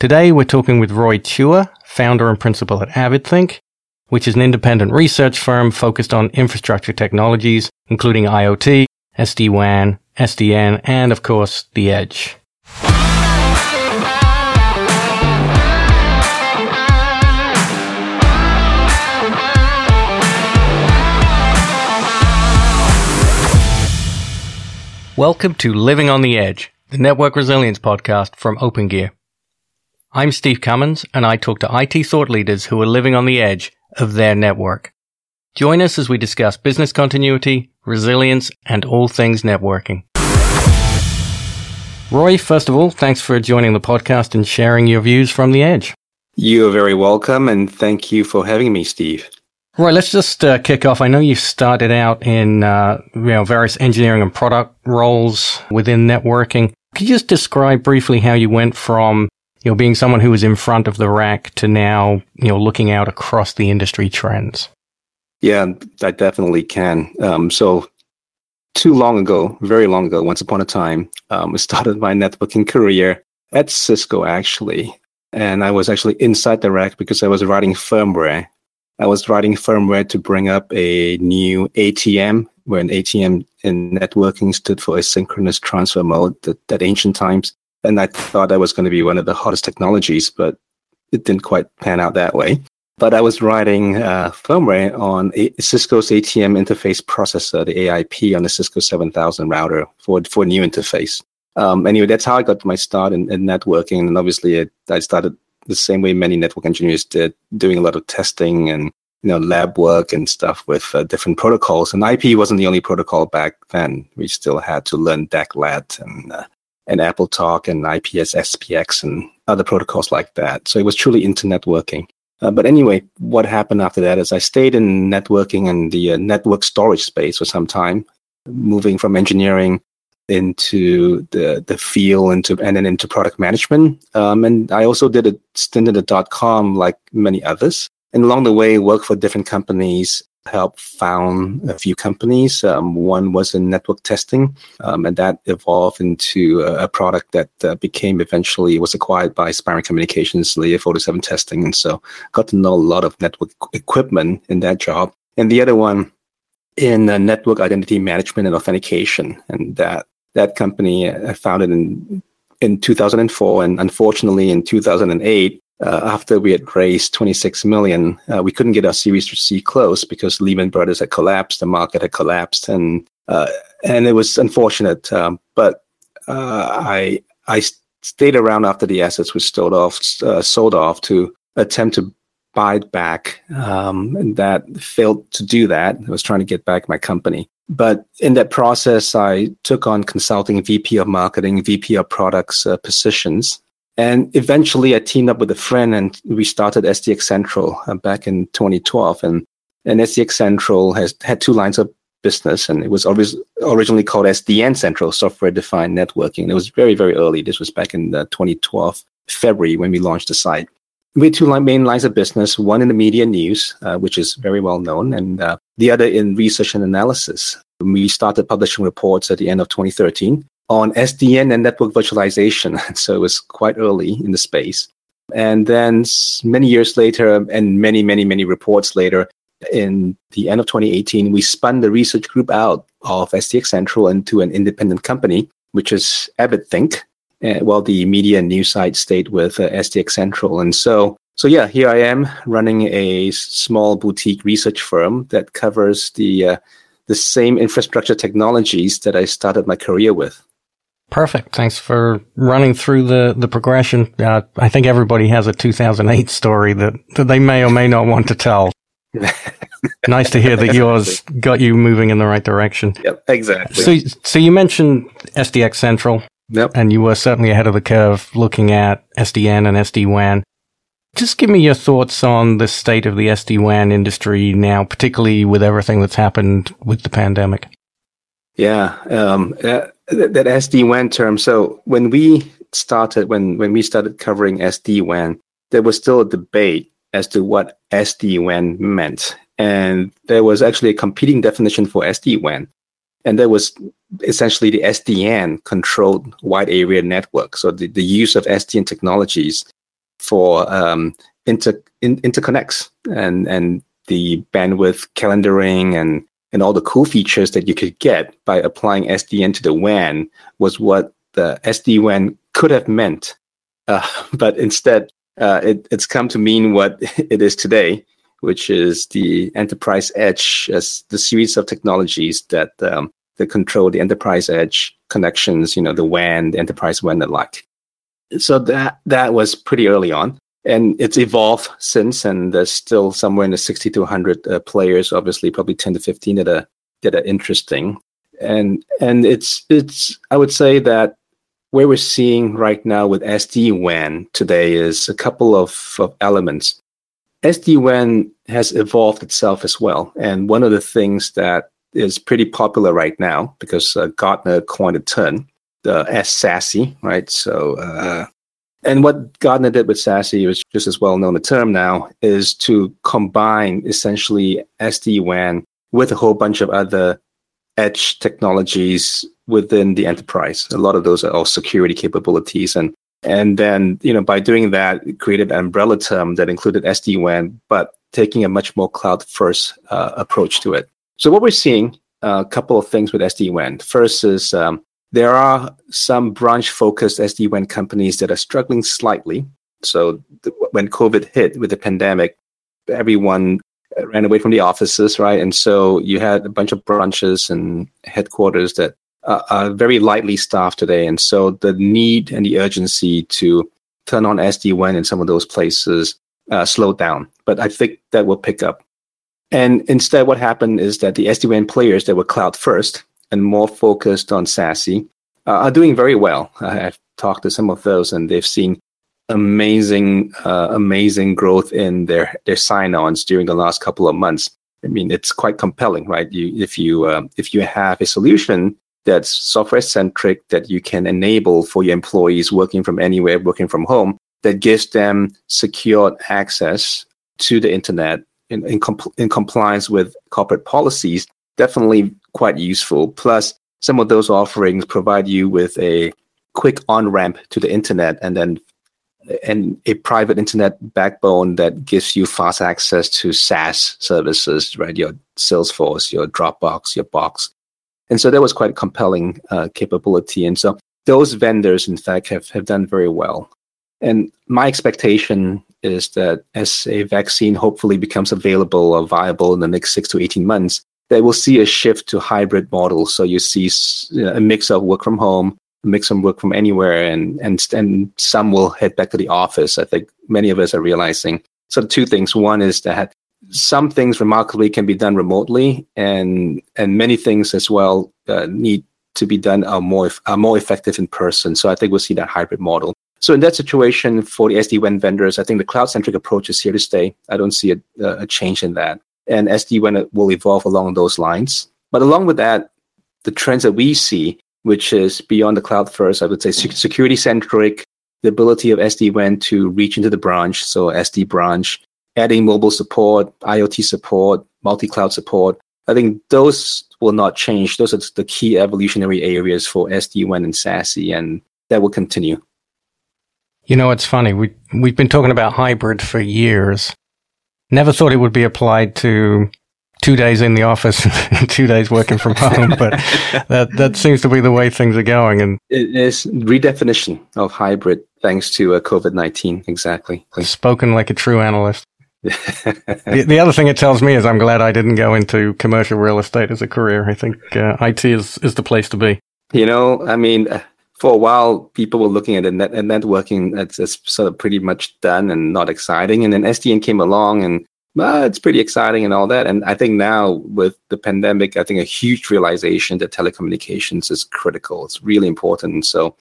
Today we're talking with Roy Chua, founder and principal at AvidThink, which is an independent research firm focused on infrastructure technologies, including IoT, SD-WAN, SDN, and of course, the edge. Welcome to Living on the Edge, the network resilience podcast from OpenGear. I'm Steve Cummins, and I talk to IT thought leaders who are living on the edge of their network. Join us as we discuss business continuity, resilience, and all things networking. Roy, first of all, thanks for joining the podcast and sharing your views from the edge. You're very welcome, and thank you for having me, Steve. Roy, let's just uh, kick off. I know you started out in uh, you know various engineering and product roles within networking. Could you just describe briefly how you went from you know being someone who was in front of the rack to now you know looking out across the industry trends? Yeah, I definitely can. Um, so, too long ago, very long ago, once upon a time, um, I started my networking career at Cisco actually, and I was actually inside the rack because I was writing firmware I was writing firmware to bring up a new ATM, where an ATM in networking stood for asynchronous transfer mode, that, that ancient times. And I thought that was going to be one of the hottest technologies, but it didn't quite pan out that way. But I was writing uh, firmware on a, Cisco's ATM interface processor, the AIP, on the Cisco 7000 router for for new interface. Um, anyway, that's how I got my start in, in networking. And obviously, it, I started the same way many network engineers did, doing a lot of testing and you know lab work and stuff with uh, different protocols. And IP wasn't the only protocol back then. We still had to learn DEC-LAT and uh, and AppleTalk and IPX SPX and other protocols like that. So it was truly into networking. Uh, but anyway, what happened after that is I stayed in networking and the uh, network storage space for some time, moving from engineering into the the field into and then into product management. Um, and I also did a stint at dot com like many others. And along the way, worked for different companies, helped found a few companies. Um, one was in network testing, um, and that evolved into a, product that uh, became eventually was acquired by Spirent Communications, Layer 47 testing. And so got to know a lot of network equipment in that job. And the other one in uh, network identity management and authentication. And that that company I founded in in 2004, and unfortunately in 2008, uh, after we had raised 26 million, uh, we couldn't get our Series C close because Lehman Brothers had collapsed, the market had collapsed, and uh, and it was unfortunate. Um, but uh, I I stayed around after the assets were sold off, uh, sold off to attempt to buy it back, um, and that failed to do that. I was trying to get back my company. But in that process, I took on consulting, VP of marketing, VP of products uh, positions. And eventually I teamed up with a friend and we started SDX Central uh, back in 2012. And, and SDX Central has had two lines of business and it was always originally called SDN Central, Software Defined Networking. It was very, very early. This was back in 2012, February when we launched the site we had two main lines of business one in the media news uh, which is very well known and uh, the other in research and analysis we started publishing reports at the end of 2013 on sdn and network virtualization so it was quite early in the space and then many years later and many many many reports later in the end of 2018 we spun the research group out of sdx central into an independent company which is AvidThink uh, while the media and news site stayed with uh, SDX Central. And so, so yeah, here I am running a small boutique research firm that covers the uh, the same infrastructure technologies that I started my career with. Perfect. Thanks for running through the, the progression. Uh, I think everybody has a 2008 story that, that they may or may not want to tell. nice to hear that yours got you moving in the right direction. Yep, exactly. So, so you mentioned SDX Central. Yep. And you were certainly ahead of the curve looking at SDN and SD-WAN. Just give me your thoughts on the state of the SD-WAN industry now, particularly with everything that's happened with the pandemic. Yeah, um, that, that SD-WAN term. So when we started, when, when we started covering SD-WAN, there was still a debate as to what SD-WAN meant. And there was actually a competing definition for SD-WAN. And there was essentially the SDN controlled wide area network. So the, the use of SDN technologies for um, inter, in, interconnects and and the bandwidth calendaring and and all the cool features that you could get by applying SDN to the WAN was what the SD-WAN could have meant. Uh, but instead, uh, it, it's come to mean what it is today, which is the enterprise edge as the series of technologies that um, that control the enterprise edge connections, you know, the WAN, the enterprise WAN and like. So that that was pretty early on. And it's evolved since, and there's still somewhere in the 60 to 100 uh, players, obviously, probably 10 to 15 that are that are interesting. And and it's it's I would say that where we're seeing right now with SD WAN today is a couple of, of elements. SD WAN has evolved itself as well, and one of the things that is pretty popular right now because uh, Gartner coined a term, the S SASE, right? So, uh, and what Gartner did with SASE, which is just as well known a term now, is to combine essentially SD WAN with a whole bunch of other edge technologies within the enterprise. A lot of those are all security capabilities and and then, you know, by doing that, created an umbrella term that included SD WAN, but taking a much more cloud first uh, approach to it. So what we're seeing, a couple of things with SD-WAN. First is um, there are some branch-focused SD-WAN companies that are struggling slightly. So th- when COVID hit with the pandemic, everyone ran away from the offices, right? And so you had a bunch of branches and headquarters that uh, are very lightly staffed today. And so the need and the urgency to turn on SD-WAN in some of those places uh, slowed down. But I think that will pick up and instead, what happened is that the SD-WAN players that were cloud first and more focused on SASE uh, are doing very well. I've talked to some of those, and they've seen amazing, uh, amazing growth in their their sign-ons during the last couple of months. I mean, it's quite compelling, right? You, if you uh, if you have a solution that's software centric that you can enable for your employees working from anywhere, working from home, that gives them secured access to the internet in, in, compl- in compliance with corporate policies, definitely quite useful. Plus, some of those offerings provide you with a quick on ramp to the internet and then and a private internet backbone that gives you fast access to SaaS services, right? Your Salesforce, your Dropbox, your Box. And so that was quite a compelling uh, capability. And so those vendors, in fact, have, have done very well. And my expectation is that as a vaccine hopefully becomes available or viable in the next six to 18 months, that we'll see a shift to hybrid models. So you see a mix of work from home, a mix of work from anywhere, and, and, and some will head back to the office. I think many of us are realizing. So two things. One is that some things remarkably can be done remotely, and and many things as well uh, need to be done are more are more effective in person. So I think we'll see that hybrid model. So in that situation, for the SD-WAN vendors, I think the cloud-centric approach is here to stay. I don't see a, a change in that, and SD-WAN will evolve along those lines. But along with that, the trends that we see, which is beyond the cloud first, I would say security-centric, the ability of SD-WAN to reach into the branch, so SD branch, adding mobile support, IoT support, multi-cloud support. I think those will not change. Those are the key evolutionary areas for SD-WAN and SASE, and that will continue. You know, it's funny. We we've been talking about hybrid for years. Never thought it would be applied to two days in the office and two days working from home, but that that seems to be the way things are going. And it is redefinition of hybrid thanks to uh, COVID nineteen. Exactly. Spoken like a true analyst. the, the, other thing it tells me is I'm glad I didn't go into commercial real estate as a career. I think uh, IT is is the place to be. You know, I mean, for a while, people were looking at it net, networking as, as sort of pretty much done and not exciting. And then SDN came along and uh, it's pretty exciting and all that. And I think now with the pandemic, I think a huge realization that telecommunications is critical. It's really important. So,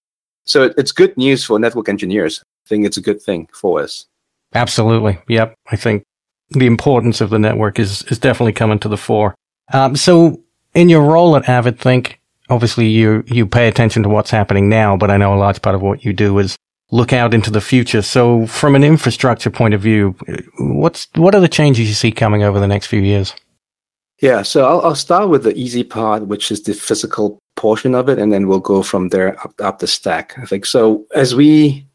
so it's good news for network engineers. I think it's a good thing for us. Absolutely. Yep. I think the importance of the network is, is definitely coming to the fore. Um, so in your role at AvidThink, obviously you, you pay attention to what's happening now, but I know a large part of what you do is look out into the future. So from an infrastructure point of view, what's, what are the changes you see coming over the next few years? Yeah, so I'll, I'll start with the easy part, which is the physical portion of it, and then we'll go from there up, up the stack. I think so. As we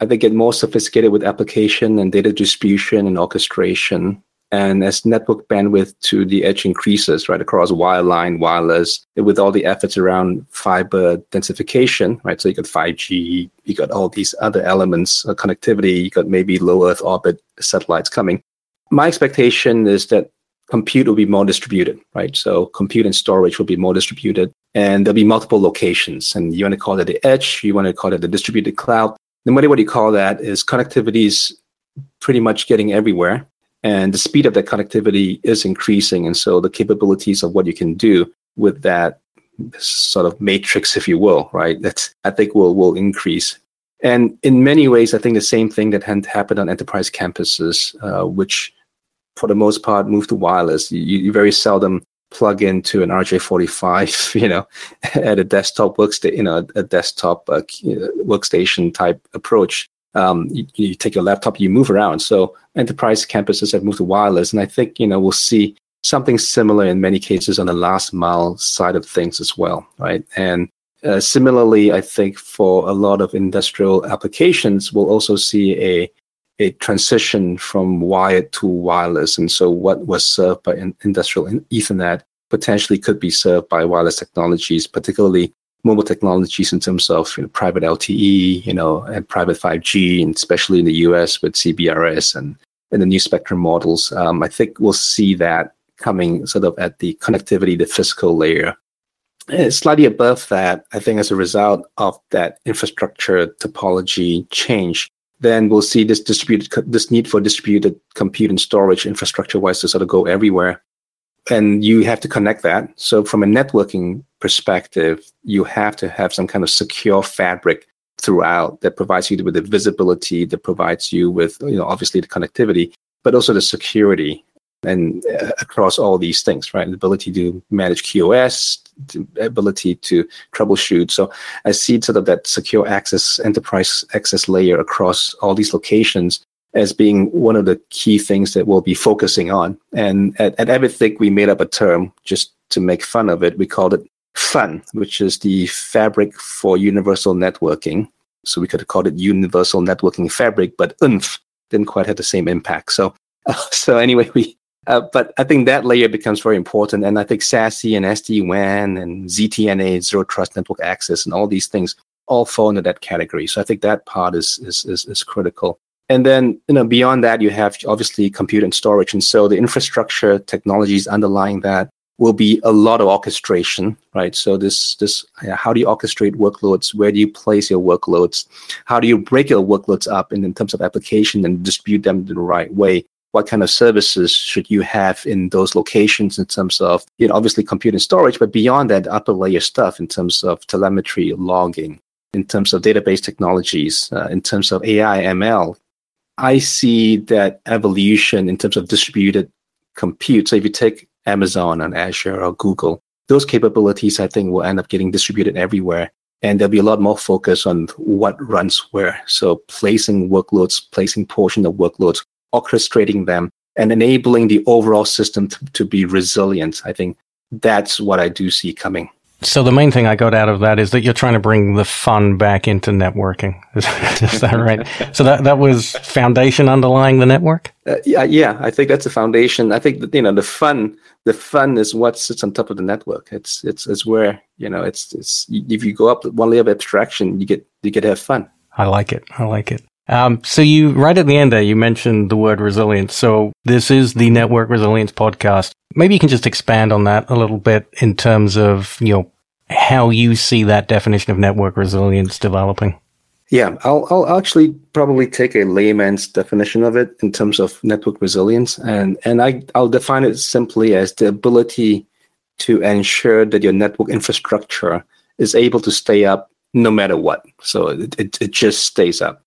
I think, get more sophisticated with application and data distribution and orchestration. And as network bandwidth to the edge increases, right, across wireline, wireless, with all the efforts around fiber densification, right? So you got 5G, you got all these other elements, uh, connectivity, you got maybe low Earth orbit satellites coming. My expectation is that compute will be more distributed, right? So compute and storage will be more distributed, and there'll be multiple locations. And you want to call it the edge, you want to call it the distributed cloud. No matter what you call that, is connectivity is pretty much getting everywhere and the speed of that connectivity is increasing. And so the capabilities of what you can do with that sort of matrix if you will right that's i think will will increase. And in many ways i think the same thing that had happened on enterprise campuses uh, which for the most part move to wireless. You, you very seldom plug into an RJ45, you know, at a desktop workstation, you know, a desktop uh, workstation type approach um, you, you, take your laptop, you move around. So enterprise campuses have moved to wireless, and I think you know we'll see something similar in many cases on the last mile side of things as well, right? And uh, similarly, I think for a lot of industrial applications, we'll also see a a transition from wired to wireless, and so what was served by in industrial Ethernet potentially could be served by wireless technologies, particularly mobile technologies in terms of you know, private LTE, you know, and private 5G, and especially in the US with CBRS and, and the new spectrum models. Um, I think we'll see that coming sort of at the connectivity, the physical layer. And slightly above that, I think as a result of that infrastructure topology change, then we'll see this distributed, this need for distributed compute and storage infrastructure wise to sort of go everywhere and you have to connect that. So from a networking perspective, you have to have some kind of secure fabric throughout that provides you with the visibility, that provides you with, you know, obviously the connectivity, but also the security and uh, across all these things, right? The ability to manage QoS, the ability to troubleshoot. So I see sort of that secure access, enterprise access layer across all these locations as being one of the key things that we'll be focusing on. And at, at we made up a term just to make fun of it. We called it FUN, which is the fabric for universal networking. So we could have called it universal networking fabric, but UNF didn't quite have the same impact. So, uh, so anyway, we, uh, but I think that layer becomes very important. And I think SASE and SD-WAN and ZTNA, zero trust network access and all these things all fall into that category. So I think that part is, is, is, is critical. And then, you know, beyond that, you have obviously compute and storage. And so the infrastructure technologies underlying that will be a lot of orchestration, right? So this, this, how do you orchestrate workloads? Where do you place your workloads? How do you break your workloads up in, in terms of application and distribute them the right way? What kind of services should you have in those locations in terms of, you know, obviously compute and storage, but beyond that, upper layer stuff in terms of telemetry, logging, in terms of database technologies, uh, in terms of AI, ML, I see that evolution in terms of distributed compute. So if you take Amazon and Azure or Google, those capabilities I think will end up getting distributed everywhere. And there'll be a lot more focus on what runs where. So placing workloads, placing portion of workloads, orchestrating them, and enabling the overall system to, to be resilient. I think that's what I do see coming. So the main thing I got out of that is that you're trying to bring the fun back into networking. Is, is that right? so that that was foundation underlying the network. Uh, yeah, yeah, I think that's the foundation. I think that you know the fun, the fun is what sits on top of the network. It's it's it's where you know it's it's if you go up one layer of abstraction, you get you get to have fun. I like it. I like it. Um, so you right at the end there, you mentioned the word resilience. So this is the Network Resilience podcast. Maybe you can just expand on that a little bit in terms of you know how you see that definition of network resilience developing. Yeah, I'll I'll actually probably take a layman's definition of it in terms of network resilience, and and I I'll define it simply as the ability to ensure that your network infrastructure is able to stay up no matter what. So it, it, it just stays up.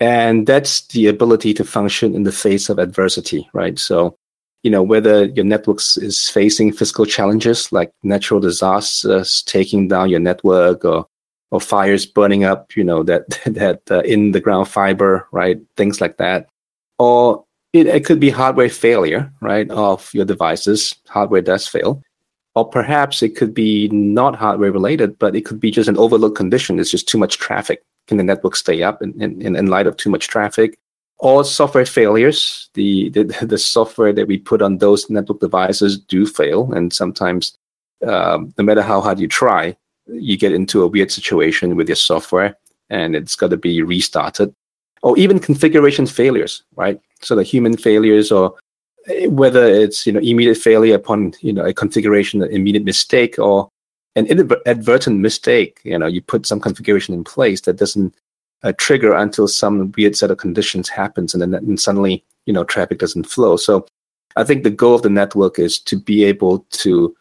And that's the ability to function in the face of adversity, right? So, you know, whether your networks is facing physical challenges like natural disasters taking down your network or or fires burning up, you know, that that uh, in the ground fiber, right? Things like that. Or it, it could be hardware failure, right, of your devices. Hardware does fail. Or perhaps it could be not hardware related, but it could be just an overload condition. It's just too much traffic can the network stay up in, in, in light of too much traffic? All software failures, the, the, the software that we put on those network devices do fail. And sometimes, um, no matter how hard you try, you get into a weird situation with your software and it's got to be restarted. Or even configuration failures, right? So the human failures or eh, whether it's you know immediate failure upon you know a configuration an immediate mistake or an inadvertent mistake you know you put some configuration in place that doesn't uh, trigger until some weird set of conditions happens and then and suddenly you know traffic doesn't flow. So i think the goal of the network is to be able to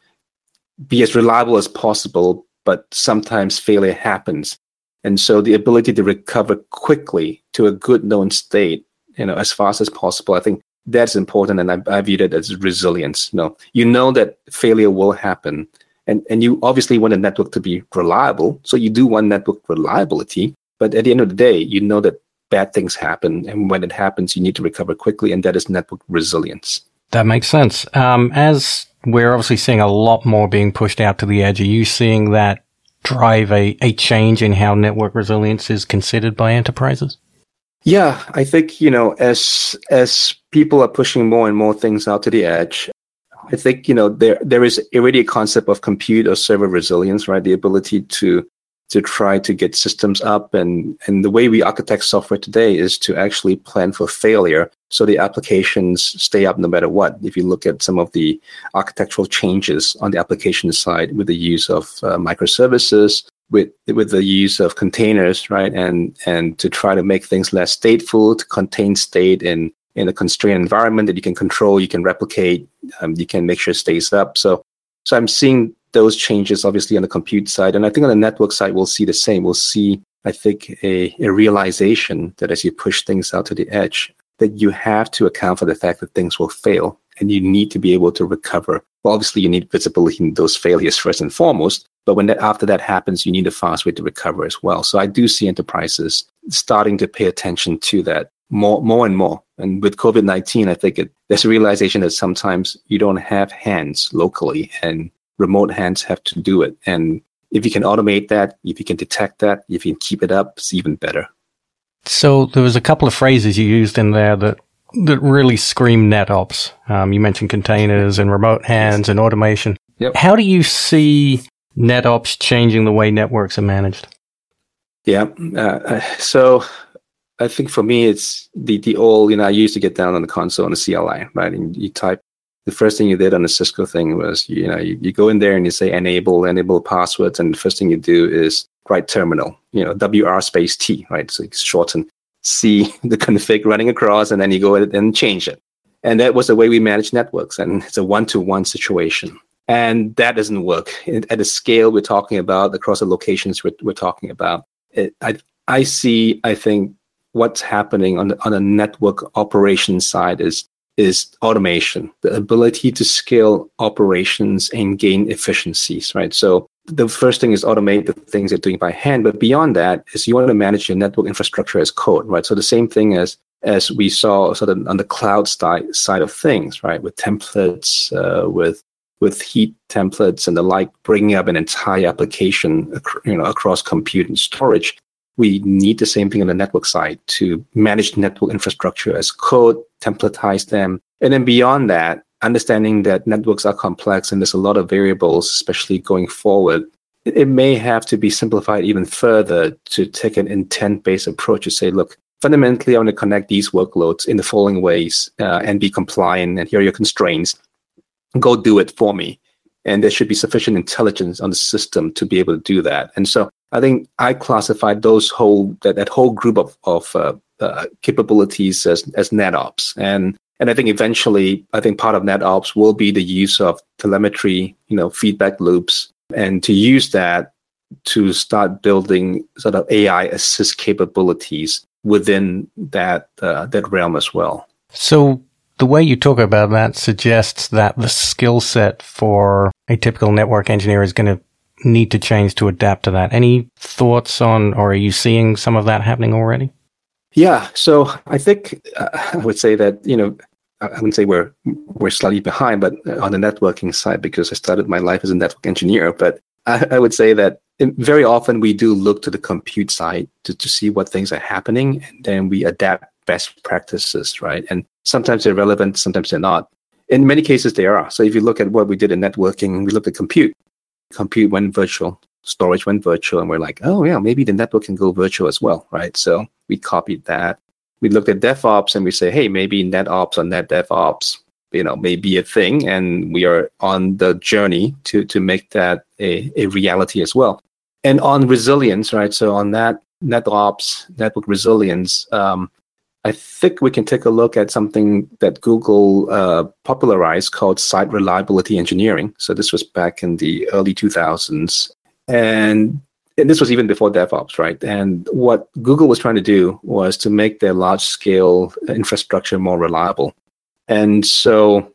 be as reliable as possible but sometimes failure happens. And so the ability to recover quickly to a good known state you know as fast as possible i think that's important and i, I view it as resilience. You know you know that failure will happen and and you obviously want a network to be reliable so you do want network reliability but at the end of the day you know that bad things happen and when it happens you need to recover quickly and that is network resilience. That makes sense. Um, as we're obviously seeing a lot more being pushed out to the edge are you seeing that drive a, a change in how network resilience is considered by enterprises? Yeah, I think you know as as people are pushing more and more things out to the edge, I think you know there there is already a concept of compute or server resilience, right? The ability to to try to get systems up and and the way we architect software today is to actually plan for failure so the applications stay up no matter what if you look at some of the architectural changes on the application side with the use of uh, microservices with with the use of containers, right? And and to try to make things less stateful, to contain state in in a constrained environment that you can control, you can replicate, um, you can make sure it stays up. So so I'm seeing those changes obviously on the compute side, and I think on the network side we'll see the same. We'll see, I think, a, a realization that as you push things out to the edge, that you have to account for the fact that things will fail and you need to be able to recover. Well, obviously, you need visibility in those failures first and foremost. But when that, after that happens, you need a fast way to recover as well. So I do see enterprises starting to pay attention to that more, more and more. And with COVID nineteen, I think it, there's a realization that sometimes you don't have hands locally, and remote hands have to do it. And if you can automate that, if you can detect that, if you can keep it up, it's even better. So there was a couple of phrases you used in there that that really scream NetOps. Um, you mentioned containers and remote hands and automation. Yep. How do you see NetOps changing the way networks are managed? Yeah. Uh, so I think for me, it's the, the old, you know, I used to get down on the console on the CLI, right? And you type, the first thing you did on the Cisco thing was, you know, you, you go in there and you say enable, enable passwords. And the first thing you do is write terminal, you know, WR space T, right? So you shorten see the config running across and then you go and change it. And that was the way we manage networks. And it's a one to one situation. And that doesn't work at the scale we're talking about, across the locations we're, we're talking about. It, I, I see, I think, what's happening on the, on the network operation side is is automation, the ability to scale operations and gain efficiencies, right? So the first thing is automate the things you're doing by hand. But beyond that is you want to manage your network infrastructure as code, right? So the same thing as as we saw sort of on the cloud side side of things, right? With templates, uh, with with heat templates and the like, bringing up an entire application, you know, across compute and storage. We need the same thing on the network side to manage network infrastructure as code, templatize them, and then beyond that, understanding that networks are complex and there's a lot of variables, especially going forward, it, may have to be simplified even further to take an intent based approach to say, look, fundamentally, I want to connect these workloads in the following ways uh, and be compliant, and here are your constraints. Go do it for me. And there should be sufficient intelligence on the system to be able to do that. And so I think I classified those whole that, that whole group of, of uh, uh, capabilities as, as NetOps. And and I think eventually, I think part of NetOps will be the use of telemetry, you know, feedback loops, and to use that to start building sort of AI assist capabilities within that uh, that realm as well. So the way you talk about that suggests that the skill set for a typical network engineer is going to need to change to adapt to that. Any thoughts on, or are you seeing some of that happening already? Yeah, so I think uh, I would say that you know I wouldn't say we're we're slightly behind, but on the networking side, because I started my life as a network engineer. But I, I would say that very often we do look to the compute side to, to see what things are happening and then we adapt best practices, right? And sometimes they're relevant, sometimes they're not. In many cases, they are. So if you look at what we did in networking, we looked at compute. Compute went virtual, storage went virtual, and we're like, oh yeah, maybe the network can go virtual as well, right? So we copied that. We looked at DevOps and we say, hey, maybe NetOps or NetDevOps, you know, may be a thing, and we are on the journey to to make that a, a reality as well. And on resilience, right? So on that NetOps, network resilience, um, I think we can take a look at something that Google uh, popularized called site reliability engineering. So this was back in the early 2000s. And, and this was even before DevOps, right? And what Google was trying to do was to make their large scale infrastructure more reliable. And so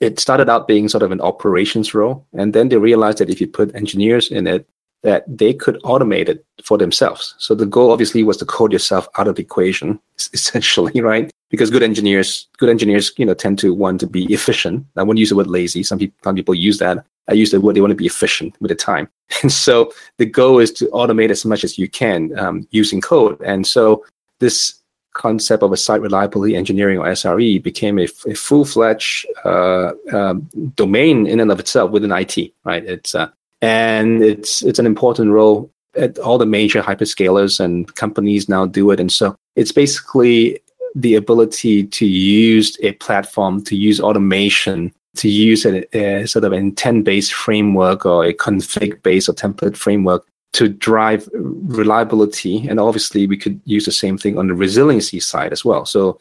it started out being sort of an operations role. And then they realized that if you put engineers in it, that they could automate it for themselves. So the goal obviously was to code yourself out of the equation, essentially, right? Because good engineers, good engineers, you know, tend to want to be efficient. I wouldn't use the word lazy. Some people, some people use that. I use the word they want to be efficient with the time. And so the goal is to automate as much as you can um, using code. And so this concept of a site reliability engineering or SRE became a, a full-fledged uh, um, domain in and of itself within IT, right? It's uh, and it's it's an important role at all the major hyperscalers and companies now do it and so it's basically the ability to use a platform to use automation to use a, a sort of intent based framework or a config based or template framework to drive reliability. And obviously, we could use the same thing on the resiliency side as well. So,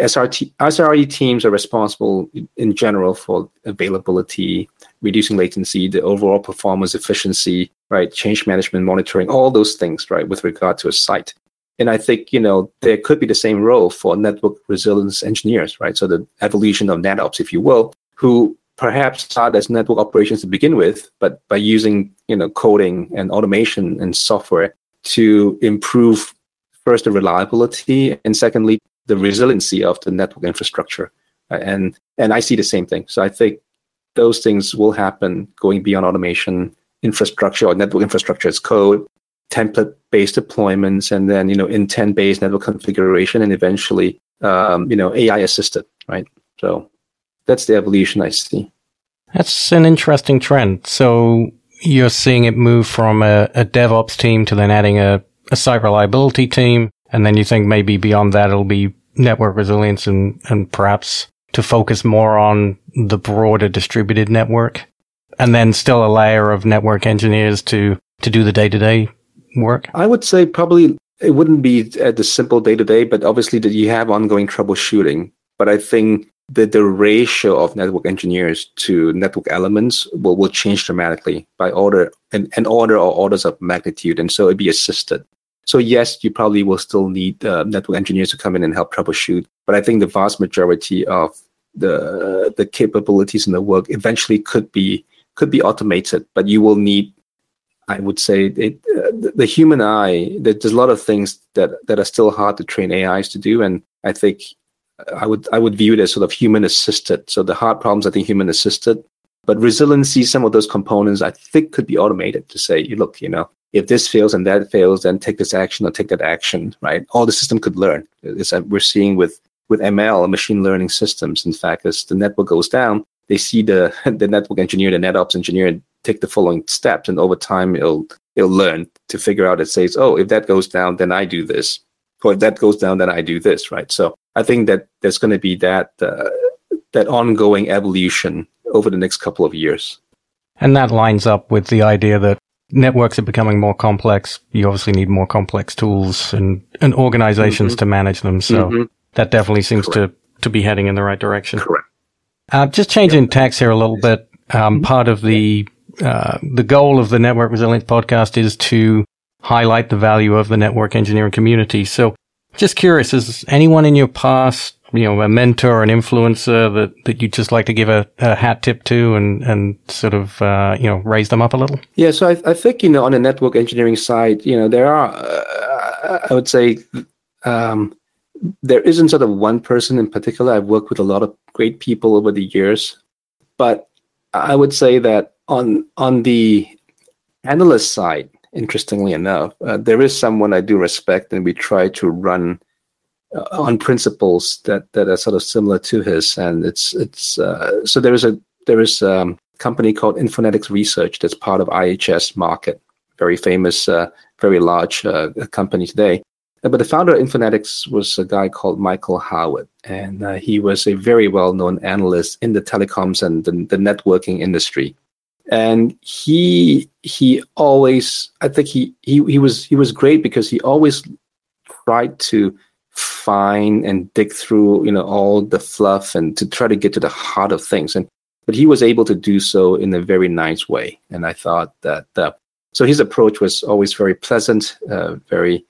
SRT, SRE teams are responsible in general for availability, reducing latency, the overall performance efficiency, right? Change management, monitoring, all those things, right? With regard to a site. And I think, you know, there could be the same role for network resilience engineers, right? So the evolution of NetOps, if you will, who perhaps start as network operations to begin with, but by using you know coding and automation and software to improve first the reliability and secondly the resiliency of the network infrastructure. And and I see the same thing. So I think those things will happen going beyond automation, infrastructure or network infrastructure as code, template based deployments, and then you know intent based network configuration, and eventually um, you know AI assisted, right? So that's the evolution I see. That's an interesting trend. So you're seeing it move from a, a DevOps team to then adding a, a site reliability team. And then you think maybe beyond that, it'll be network resilience and, and perhaps to focus more on the broader distributed network. And then still a layer of network engineers to, to do the day to day work. I would say probably it wouldn't be at the simple day to day, but obviously that you have ongoing troubleshooting. But I think the, the ratio of network engineers to network elements will, will change dramatically by order an, an order or orders of magnitude. And so it'd be assisted. So yes, you probably will still need uh, network engineers to come in and help troubleshoot. But I think the vast majority of the the capabilities in the work eventually could be could be automated. But you will need, I would say, it, uh, the, human eye. There's a lot of things that that are still hard to train AIs to do, and I think I would I would view it as sort of human assisted. So the hard problems I think human assisted, but resiliency, some of those components I think could be automated to say, you look, you know, if this fails and that fails, then take this action or take that action, right? All the system could learn. It's, we're seeing with with ML, machine learning systems. In fact, as the network goes down, they see the the network engineer, the NetOps engineer take the following steps, and over time it'll it'll learn to figure out. It says, oh, if that goes down, then I do this or if that goes down, then I do this, right? So I think that there's going to be that uh, that ongoing evolution over the next couple of years. And that lines up with the idea that networks are becoming more complex. You obviously need more complex tools and, and organizations mm-hmm. to manage them. So mm-hmm. that definitely seems to, to be heading in the right direction. Correct. Uh, just changing tax here a little bit. Um, mm-hmm. Part of the uh, the goal of the Network Resilience podcast is to highlight the value of the network engineering community. So just curious, is anyone in your past, you know, a mentor, an influencer that, that you'd just like to give a, a hat tip to and, and sort of, uh, you know, raise them up a little? Yeah. So I, I think, you know, on the network engineering side, you know, there are, uh, I would say, um, there isn't sort of one person in particular. I've worked with a lot of great people over the years, but I would say that on on the analyst side, interestingly enough, uh, there is someone I do respect, and we try to run on principles that that are sort of similar to his. And it's it's uh, so there is a there is a company called Infonetics Research that's part of IHS Markit, very famous, uh, very large uh, company today. Uh, but the founder of Infonetics was a guy called Michael Howard, and uh, he was a very well-known analyst in the telecoms and the, the networking industry and he he always i think he, he he was he was great because he always tried to find and dig through you know all the fluff and to try to get to the heart of things. And but he was able to do so in a very nice way. And i thought that uh, so his approach was always very pleasant uh, very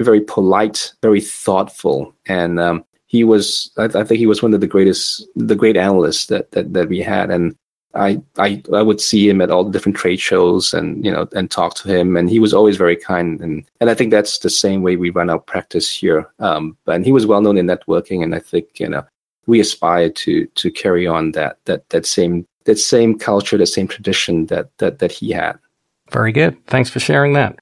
very polite very thoughtful. And um, he was I, I, think he was one of the greatest the great analysts that that, that we had. And I, I I would see him at all the different trade shows and you know and talk to him and he was always very kind and and I think that's the same way we run our practice here. Um, and he was well known in networking and I think you know we aspire to to carry on that that that same that same culture, that same tradition that that that he had. Very good. Thanks for sharing that.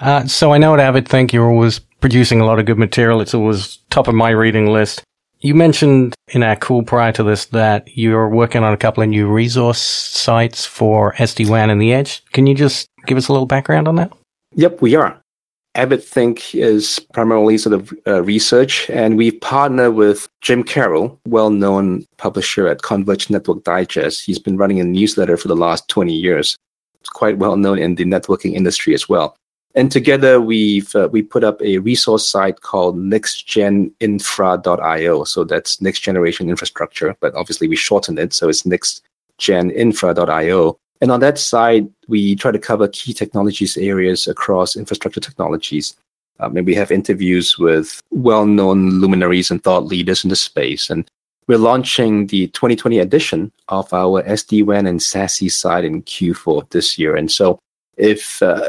Uh, so I know at AvidThink you're always producing a lot of good material. It's always top of my reading list. You mentioned in our call prior to this that you're working on a couple of new resource sites for SD-WAN and the edge. Can you just give us a little background on that? Yep, we are. Abbott AvidThink is primarily sort of uh, research, and we partner with Jim Carroll, well-known publisher at Converged Network Digest. He's been running a newsletter for the last 20 years. It's quite well known in the networking industry as well. And together we've uh, we put up a resource site called nextgeninfra.io. So that's next generation infrastructure, but obviously we shortened it, so it's nextgeninfra.io. And on that side, we try to cover key technologies areas across infrastructure technologies. Um, and we have interviews with well-known luminaries and thought leaders in the space. And we're launching the 2020 edition of our SD-WAN and SASE side in Q4 this year. And so if uh,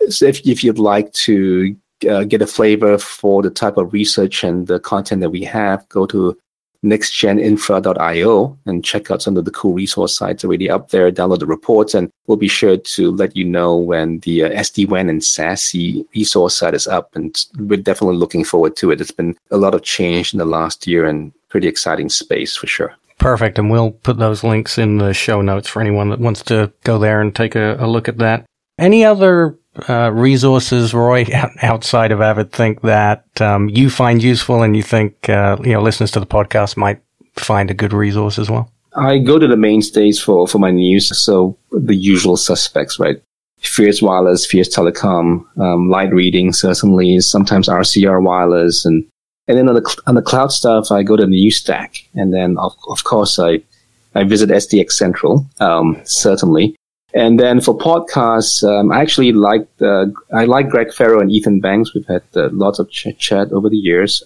if if you'd like to uh, get a flavor for the type of research and the content that we have, go to nextgeninfra.io and check out some of the cool resource sites already up there. Download the reports, and we'll be sure to let you know when the uh, SD-WAN and SASE resource site is up. And we're definitely looking forward to it. It's been a lot of change in the last year and pretty exciting space for sure. Perfect. And we'll put those links in the show notes for anyone that wants to go there and take a, a look at that. Any other uh, resources, Roy, outside of Avid Think that um, you find useful and you think uh, you know listeners to the podcast might find a good resource as well? I go to the mainstays for for my news, so the usual suspects, right? Fierce Wireless, Fierce Telecom, um, Light Reading, certainly, sometimes RCR Wireless, and and then on the on the cloud stuff, I go to New Stack, and then of, of course I I visit SDX Central, um, certainly. And then for podcasts, um, I actually like uh, I like Greg Ferro and Ethan Banks. We've had uh, lots of ch- chat over the years.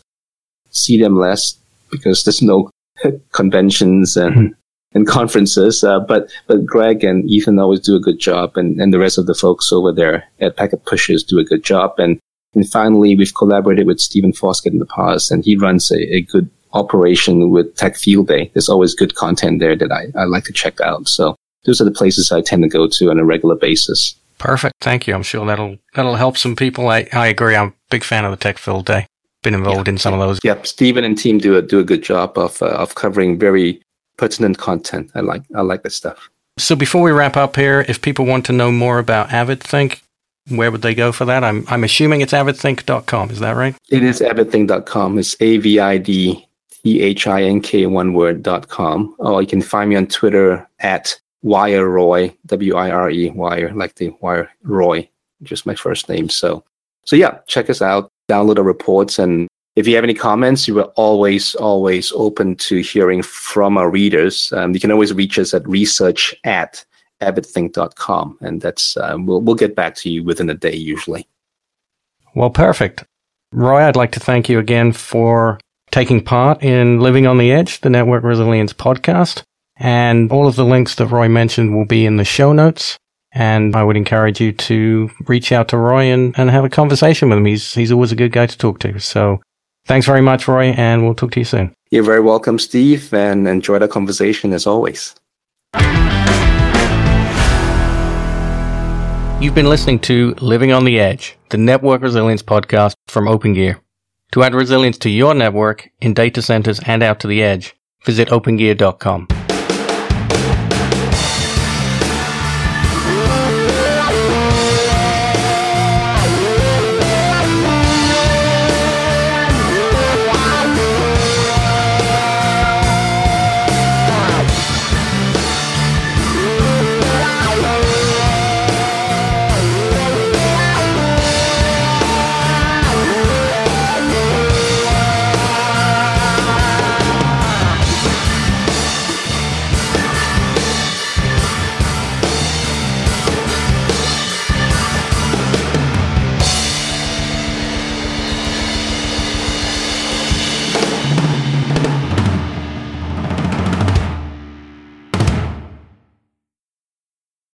See them less because there's no conventions and mm-hmm. and conferences. Uh, but but Greg and Ethan always do a good job, and, and the rest of the folks over there at Packet Pushers do a good job. And and finally, we've collaborated with Stephen Foskett in the past, and he runs a, a good operation with Tech Field Day. There's always good content there that I, I like to check out. So those are the places I tend to go to on a regular basis. Perfect. Thank you. I'm sure that'll that'll help some people. I, I agree. I'm a big fan of the Tech Field Day. Been involved in some of those. Yep. Stephen and team do a do a good job of uh, of covering very pertinent content. I like I like that stuff. So before we wrap up here, if people want to know more about AvidThink, where would they go for that? I'm I'm assuming it's avidthink.com. Is that right? It is avidthink.com. It's A V I D T H I N K one word dot com. Or you can find me on Twitter at Wire Roy, W I R E, Wire, like the Wire Roy, just my first name. So, so yeah, check us out, download our reports, and if you have any comments, you are always, always open to hearing from our readers. Um, you can always reach us at research at avidthink.com, and that's um, we'll we'll get back to you within a day usually. Well, perfect. Roy, I'd like to thank you again for taking part in Living on the Edge, the Network Resilience podcast. And all of the links that Roy mentioned will be in the show notes. And I would encourage you to reach out to Roy and, and have a conversation with him. He's, he's always a good guy to talk to. So thanks very much, Roy, and we'll talk to you soon. You're very welcome, Steve, and enjoy the conversation as always. You've been listening to Living on the Edge, the network resilience podcast from OpenGear. To add resilience to your network in data centers and out to the edge, visit opengear.com.